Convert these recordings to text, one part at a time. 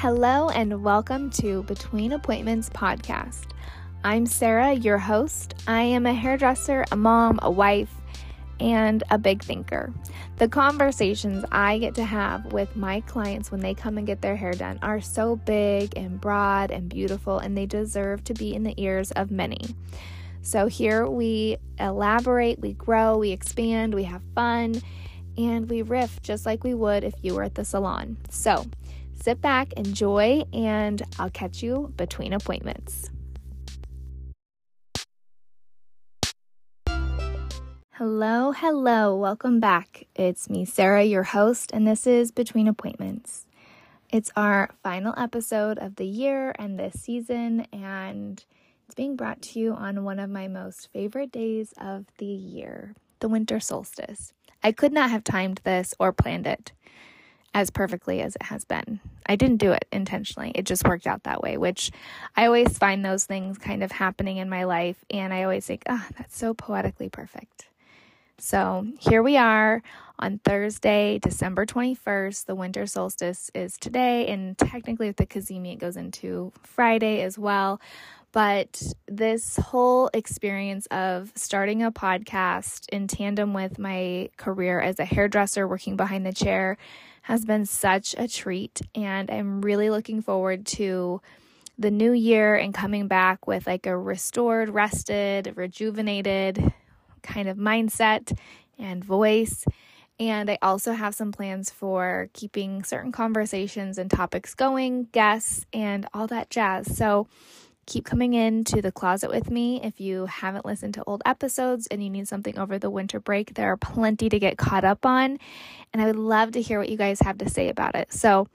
Hello, and welcome to Between Appointments podcast. I'm Sarah, your host. I am a hairdresser, a mom, a wife, and a big thinker. The conversations I get to have with my clients when they come and get their hair done are so big and broad and beautiful, and they deserve to be in the ears of many. So, here we elaborate, we grow, we expand, we have fun, and we riff just like we would if you were at the salon. So, sit back, enjoy, and I'll catch you between appointments. Hello, hello, welcome back. It's me, Sarah, your host, and this is Between Appointments. It's our final episode of the year and this season, and it's being brought to you on one of my most favorite days of the year, the winter solstice. I could not have timed this or planned it as perfectly as it has been. I didn't do it intentionally. It just worked out that way, which I always find those things kind of happening in my life. And I always think, ah, oh, that's so poetically perfect. So here we are on Thursday, December 21st. The winter solstice is today, and technically with the Cazimi, it goes into Friday as well. But this whole experience of starting a podcast in tandem with my career as a hairdresser working behind the chair has been such a treat. And I'm really looking forward to the new year and coming back with like a restored, rested, rejuvenated, kind of mindset and voice. And I also have some plans for keeping certain conversations and topics going, guests, and all that jazz. So keep coming into the closet with me. If you haven't listened to old episodes and you need something over the winter break, there are plenty to get caught up on. And I would love to hear what you guys have to say about it. So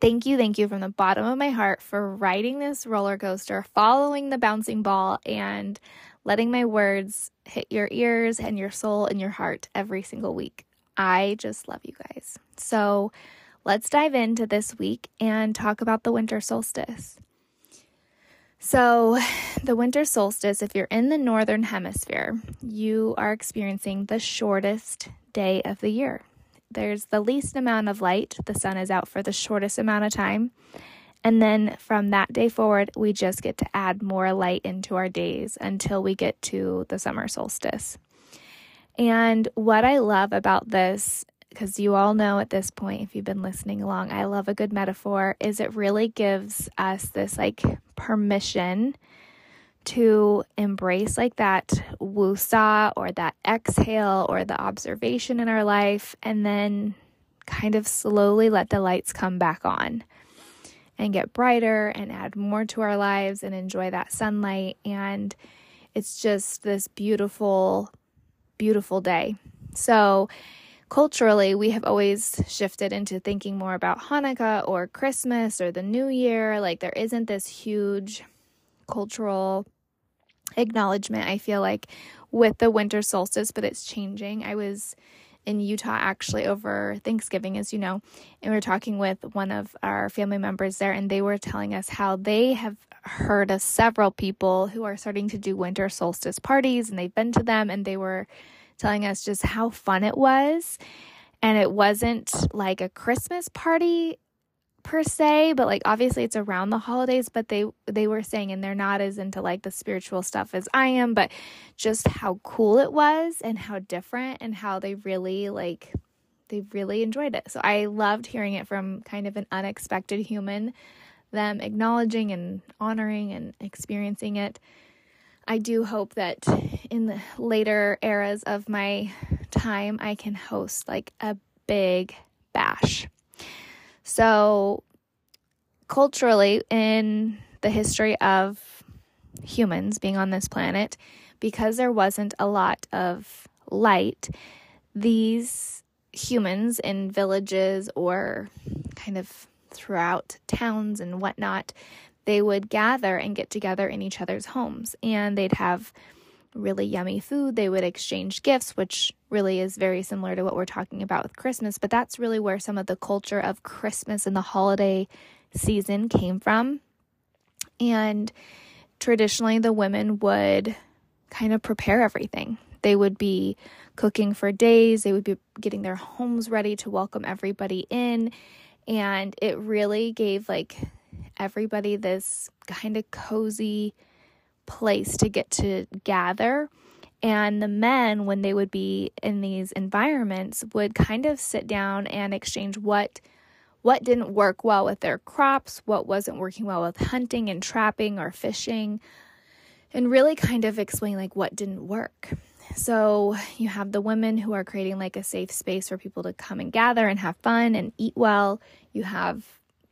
thank you, thank you from the bottom of my heart for riding this roller coaster, following the bouncing ball, and letting my words hit your ears and your soul and your heart every single week. I just love you guys. So let's dive into this week and talk about the winter solstice. So, the winter solstice, if you're in the northern hemisphere, you are experiencing the shortest day of the year. There's the least amount of light, the sun is out for the shortest amount of time, and then from that day forward, we just get to add more light into our days until we get to the summer solstice. And what I love about this, because you all know at this point, if you've been listening along, I love a good metaphor, is it really gives us this like permission to embrace like that woosah or that exhale or the observation in our life and then kind of slowly let the lights come back on and get brighter and add more to our lives and enjoy that sunlight. And it's just this beautiful, beautiful day. So, culturally, we have always shifted into thinking more about Hanukkah or Christmas or the New Year. Like, there isn't this huge cultural acknowledgement, I feel like, with the winter solstice, but it's changing. I was in Utah actually over Thanksgiving, as you know. And we were talking with one of our family members there, and they were telling us how they have heard of several people who are starting to do winter solstice parties, and they've been to them, and they were telling us just how fun it was. And it wasn't like a Christmas party per se, but like obviously it's around the holidays, but they they were saying and they're not as into like the spiritual stuff as I am, but just how cool it was and how different and how they really like they really enjoyed it. So I loved hearing it from kind of an unexpected human, them acknowledging and honoring and experiencing it. I do hope that in the later eras of my time I can host like a big bash. So, culturally, in the history of humans being on this planet, because there wasn't a lot of light, these humans in villages or kind of throughout towns and whatnot, they would gather and get together in each other's homes and they'd have really yummy food. They would exchange gifts, which really is very similar to what we're talking about with Christmas. But that's really where some of the culture of Christmas and the holiday season came from. And traditionally, the women would kind of prepare everything. They would be cooking for days, they would be getting their homes ready to welcome everybody in. And it really gave like everybody this kind of cozy place to get to gather. And the men, when they would be in these environments, would kind of sit down and exchange what what didn't work well with their crops, what wasn't working well with hunting and trapping or fishing, and really kind of explain like what didn't work. So you have the women who are creating like a safe space for people to come and gather and have fun and eat well. You have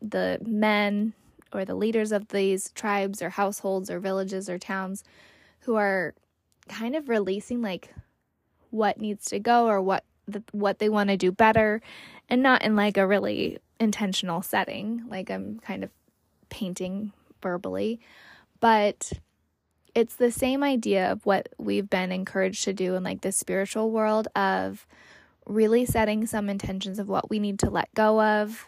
the men or the leaders of these tribes or households or villages or towns who are kind of releasing like what needs to go or what the, what they want to do better and not in like a really intentional setting like I'm kind of painting verbally. But it's the same idea of what we've been encouraged to do in like the spiritual world of really setting some intentions of what we need to let go of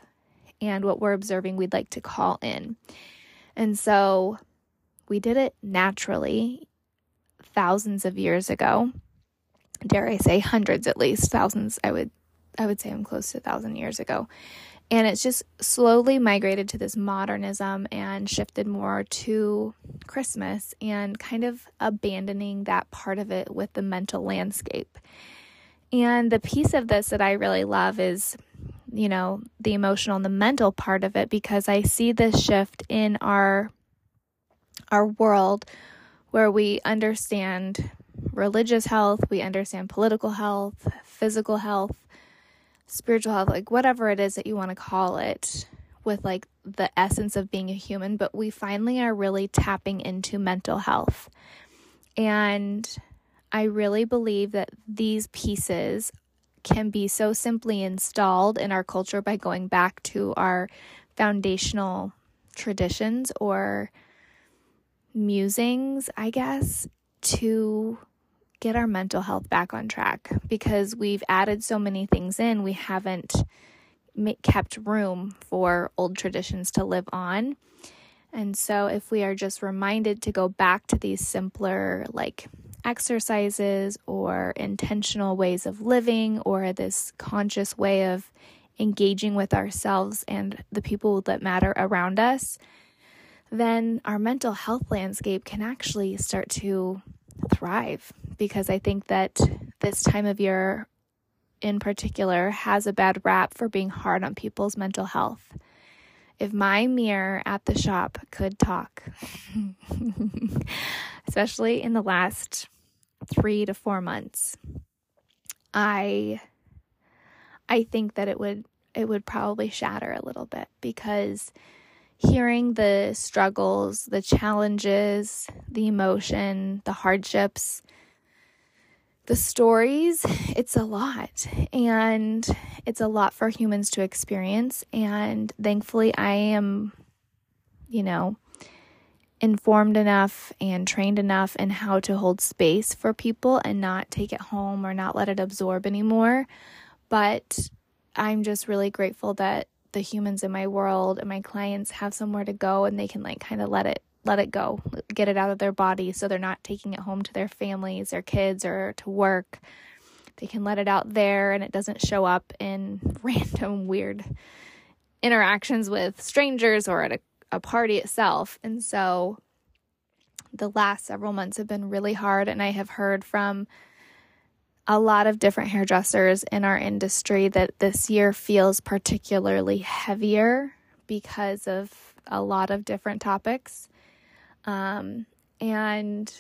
and what we're observing we'd like to call in. And so we did it naturally thousands of years ago. Dare I say hundreds at least, thousands I would I would say I'm close to a thousand years ago. And it's just slowly migrated to this modernism and shifted more to Christmas and kind of abandoning that part of it with the mental landscape. And the piece of this that I really love is, you know, the emotional and the mental part of it because I see this shift in our our world where we understand religious health, we understand political health, physical health, spiritual health, like whatever it is that you want to call it, with like the essence of being a human, but we finally are really tapping into mental health. And I really believe that these pieces can be so simply installed in our culture by going back to our foundational traditions or musings, I guess, to get our mental health back on track because we've added so many things in, we haven't kept room for old traditions to live on. And so, if we are just reminded to go back to these simpler, like exercises or intentional ways of living, or this conscious way of engaging with ourselves and the people that matter around us, then our mental health landscape can actually start to thrive because I think that this time of year in particular has a bad rap for being hard on people's mental health. If my mirror at the shop could talk, especially in the last three to four months, I I think that it would it would probably shatter a little bit because hearing the struggles, the challenges, the emotion, the hardships, the stories, it's a lot. And it's a lot for humans to experience. And thankfully, I am, you know, informed enough and trained enough in how to hold space for people and not take it home or not let it absorb anymore. But I'm just really grateful that the humans in my world and my clients have somewhere to go and they can like kind of let it let it go, get it out of their body so they're not taking it home to their families, their kids or to work. They can let it out there and it doesn't show up in random weird interactions with strangers or at a, a party itself. And so the last several months have been really hard and I have heard from a lot of different hairdressers in our industry that this year feels particularly heavier because of a lot of different topics. Um, and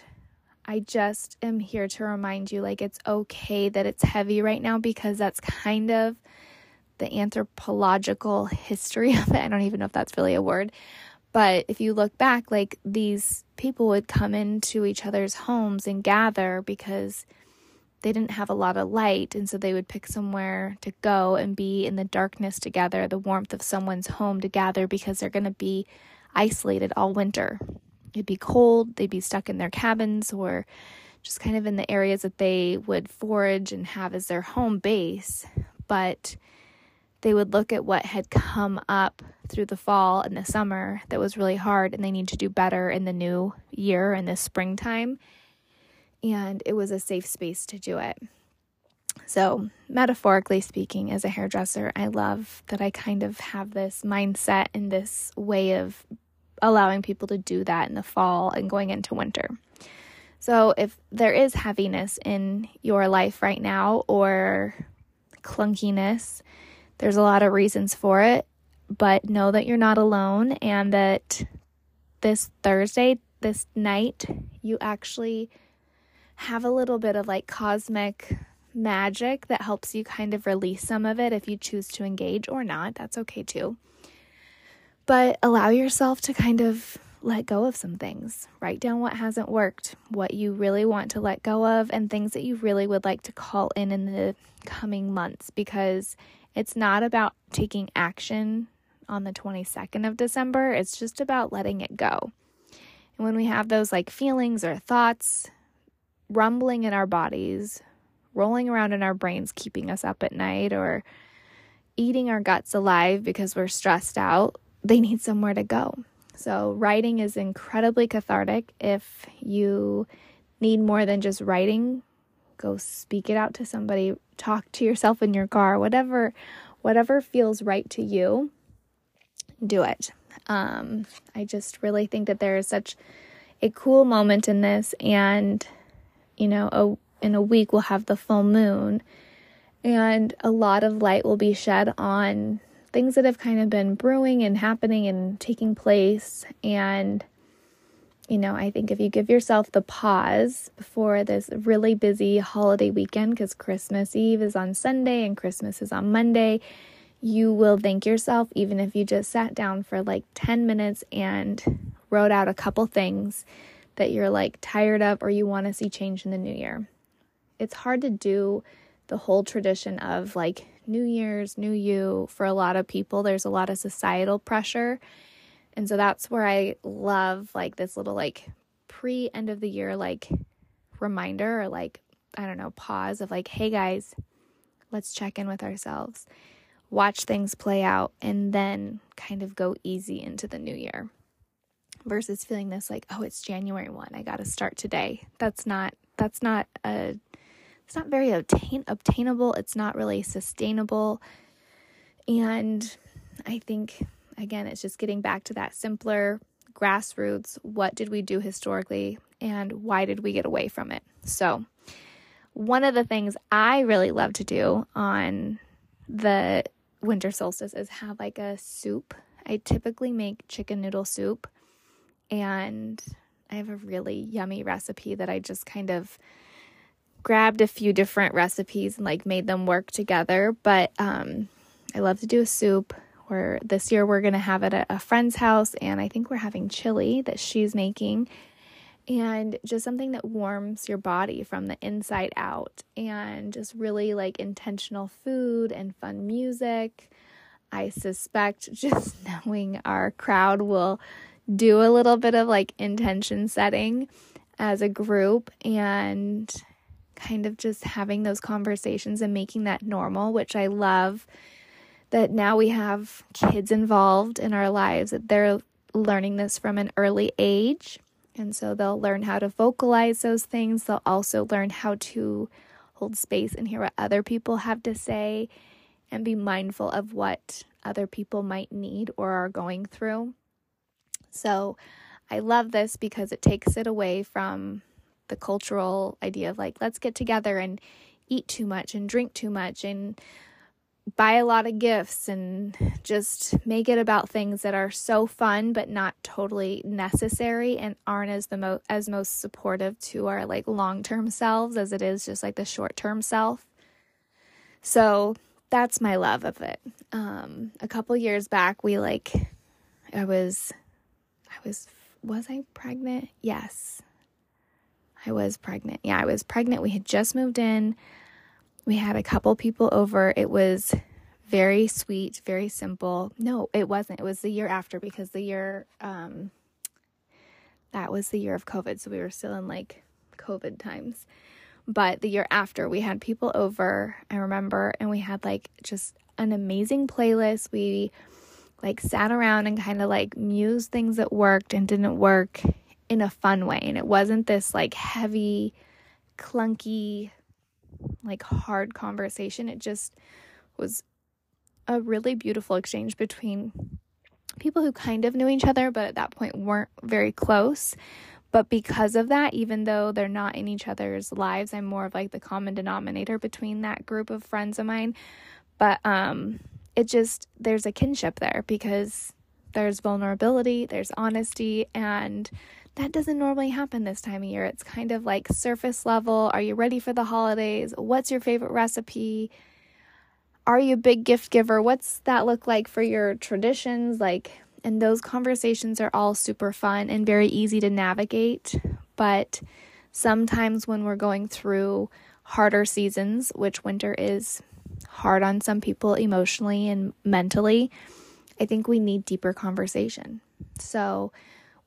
I just am here to remind you like it's okay that it's heavy right now because that's kind of the anthropological history of it. I don't even know if that's really a word. But if you look back, like these people would come into each other's homes and gather because they didn't have a lot of light, and so they would pick somewhere to go and be in the darkness together, the warmth of someone's home together, because they're going to be isolated all winter. It'd be cold, they'd be stuck in their cabins or just kind of in the areas that they would forage and have as their home base. But they would look at what had come up through the fall and the summer that was really hard, and they need to do better in the new year and the springtime and it was a safe space to do it. So, metaphorically speaking, as a hairdresser, I love that I kind of have this mindset and this way of allowing people to do that in the fall and going into winter. So, if there is heaviness in your life right now or clunkiness, there's a lot of reasons for it, but know that you're not alone and that this Thursday, this night, you actually have a little bit of like cosmic magic that helps you kind of release some of it if you choose to engage or not. That's okay too. But allow yourself to kind of let go of some things. Write down what hasn't worked, what you really want to let go of, and things that you really would like to call in in the coming months because it's not about taking action on the 22nd of December, it's just about letting it go. And when we have those like feelings or thoughts rumbling in our bodies, rolling around in our brains, keeping us up at night, or eating our guts alive because we're stressed out, they need somewhere to go. So, writing is incredibly cathartic. If you need more than just writing, go speak it out to somebody, talk to yourself in your car, whatever whatever feels right to you, do it. Um, I just really think that there is such a cool moment in this, and you know, a, in a week we'll have the full moon, and a lot of light will be shed on things that have kind of been brewing and happening and taking place. And, you know, I think if you give yourself the pause before this really busy holiday weekend, because Christmas Eve is on Sunday and Christmas is on Monday, you will thank yourself even if you just sat down for like 10 minutes and wrote out a couple things that you're like tired of or you want to see change in the new year. It's hard to do the whole tradition of like New Year's, New You, for a lot of people, there's a lot of societal pressure. And so that's where I love like this little like pre end of the year like reminder or like, I don't know, pause of like, hey guys, let's check in with ourselves, watch things play out, and then kind of go easy into the new year versus feeling this like, oh, it's January 1. I got to start today. That's not, that's not a it's not very obtain- obtainable, it's not really sustainable. And I think, again, it's just getting back to that simpler grassroots what did we do historically and why did we get away from it? So, one of the things I really love to do on the winter solstice is have like a soup. I typically make chicken noodle soup, and I have a really yummy recipe that I just kind of grabbed a few different recipes and like made them work together. But um, I love to do a soup. Where this year we're gonna have it at a friend's house, and I think we're having chili that she's making, and just something that warms your body from the inside out, and just really like intentional food and fun music. I suspect just knowing our crowd will do a little bit of like intention setting as a group and kind of just having those conversations and making that normal, which I love that now we have kids involved in our lives, that they're learning this from an early age. And so they'll learn how to vocalize those things. They'll also learn how to hold space and hear what other people have to say and be mindful of what other people might need or are going through. So I love this because it takes it away from the cultural idea of like, let's get together and eat too much and drink too much and buy a lot of gifts and just make it about things that are so fun but not totally necessary and aren't as the mo- as most supportive to our like long-term selves as it is just like the short-term self. So that's my love of it. Um a couple years back we like I was I was was I pregnant? Yes. I was pregnant. Yeah, I was pregnant. We had just moved in. We had a couple people over. It was very sweet, very simple. No, it wasn't. It was the year after because the year um that was the year of COVID, so we were still in like COVID times. But the year after, we had people over, I remember, and we had like just an amazing playlist. We like sat around and kind of like mused things that worked and didn't work in a fun way. And it wasn't this like heavy, clunky like hard conversation. It just was a really beautiful exchange between people who kind of knew each other, but at that point weren't very close. But because of that, even though they're not in each other's lives, I'm more of like the common denominator between that group of friends of mine. But um it just there's a kinship there because there's vulnerability, there's honesty, and that doesn't normally happen this time of year. It's kind of like surface level. Are you ready for the holidays? What's your favorite recipe? Are you a big gift giver? What's that look like for your traditions? Like, and those conversations are all super fun and very easy to navigate. But sometimes when we're going through harder seasons, which winter is hard on some people emotionally and mentally, I think we need deeper conversation. So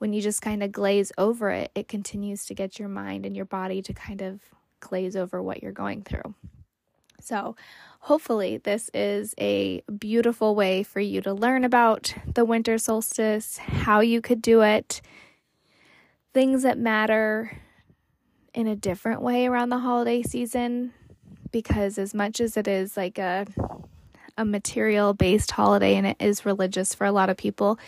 when you just kind of glaze over it, it continues to get your mind and your body to kind of glaze over what you're going through. So, hopefully, this is a beautiful way for you to learn about the winter solstice, how you could do it, things that matter in a different way around the holiday season. Because, as much as it is like a a material based holiday and it is religious for a lot of people,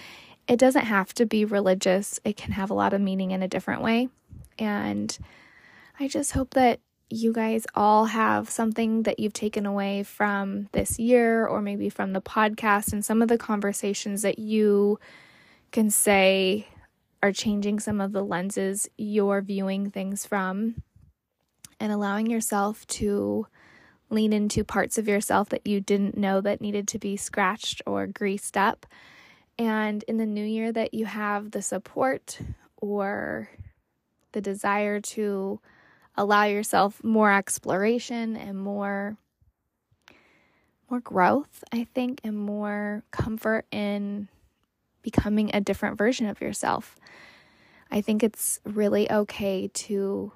it doesn't have to be religious. It can have a lot of meaning in a different way. And I just hope that you guys all have something that you've taken away from this year or maybe from the podcast and some of the conversations that you can say are changing some of the lenses you're viewing things from and allowing yourself to lean into parts of yourself that you didn't know that needed to be scratched or greased up. And in the new year, that you have the support or the desire to allow yourself more exploration and more more growth, I think, and more comfort in becoming a different version of yourself. I think it's really okay to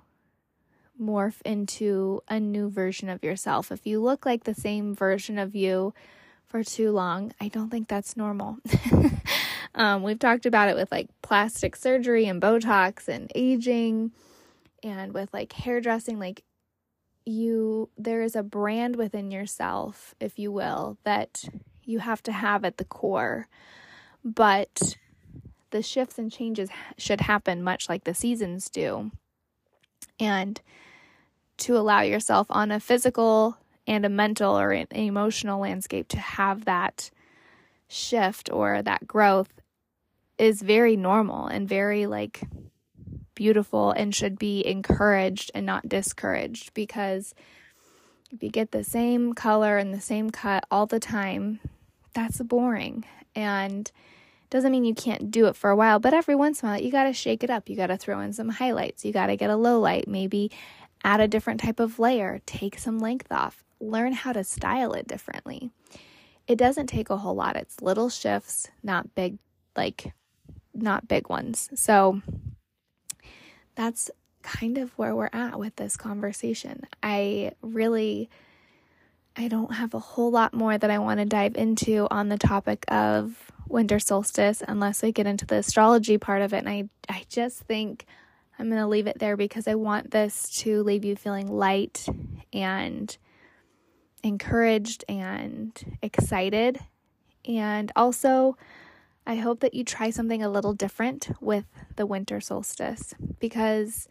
morph into a new version of yourself. If you look like the same version of you for too long, I don't think that's normal. um, we've talked about it with like plastic surgery and Botox and aging and with like hairdressing. Like, you, there is a brand within yourself, if you will, that you have to have at the core. But the shifts and changes should happen much like the seasons do. And to allow yourself on a physical and a mental or an emotional landscape to have that shift or that growth is very normal and very like beautiful and should be encouraged and not discouraged because if you get the same color and the same cut all the time, that's boring. And doesn't mean you can't do it for a while, but every once in a while you got to shake it up. You got to throw in some highlights. You got to get a low light, maybe add a different type of layer, take some length off, learn how to style it differently. It doesn't take a whole lot. It's little shifts, not big, like, not big ones. So that's kind of where we're at with this conversation. I really. I don't have a whole lot more that I want to dive into on the topic of winter solstice unless I get into the astrology part of it. And I, I just think I'm going to leave it there because I want this to leave you feeling light and encouraged and excited. And also, I hope that you try something a little different with the winter solstice because,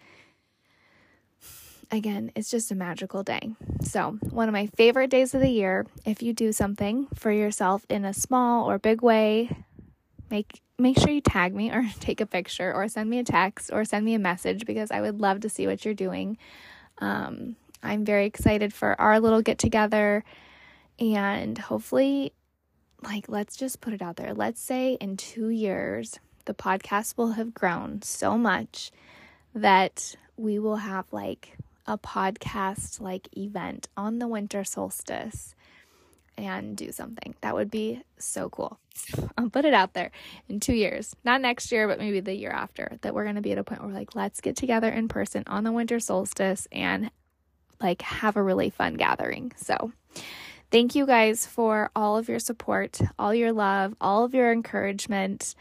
again, it's just a magical day. So, one of my favorite days of the year, if you do something for yourself in a small or big way, make make sure you tag me or take a picture or send me a text or send me a message because I would love to see what you're doing. Um, I'm very excited for our little get together and hopefully, like, let's just put it out there. Let's say in two years, the podcast will have grown so much that we will have like a podcast like event on the winter solstice and do something. That would be so cool. I'll put it out there in two years, not next year, but maybe the year after, that we're going to be at a point where, like, let's get together in person on the winter solstice and like have a really fun gathering. So, thank you guys for all of your support, all your love, all of your encouragement.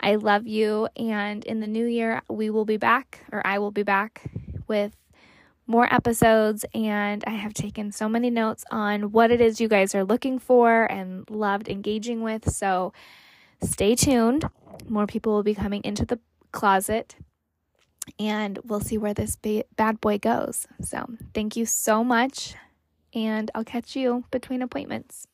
I love you. And in the new year, we will be back, or I will be back with more episodes, and I have taken so many notes on what it is you guys are looking for and loved engaging with. So stay tuned. More people will be coming into the closet, and we'll see where this ba- bad boy goes. So, thank you so much, and I'll catch you between appointments.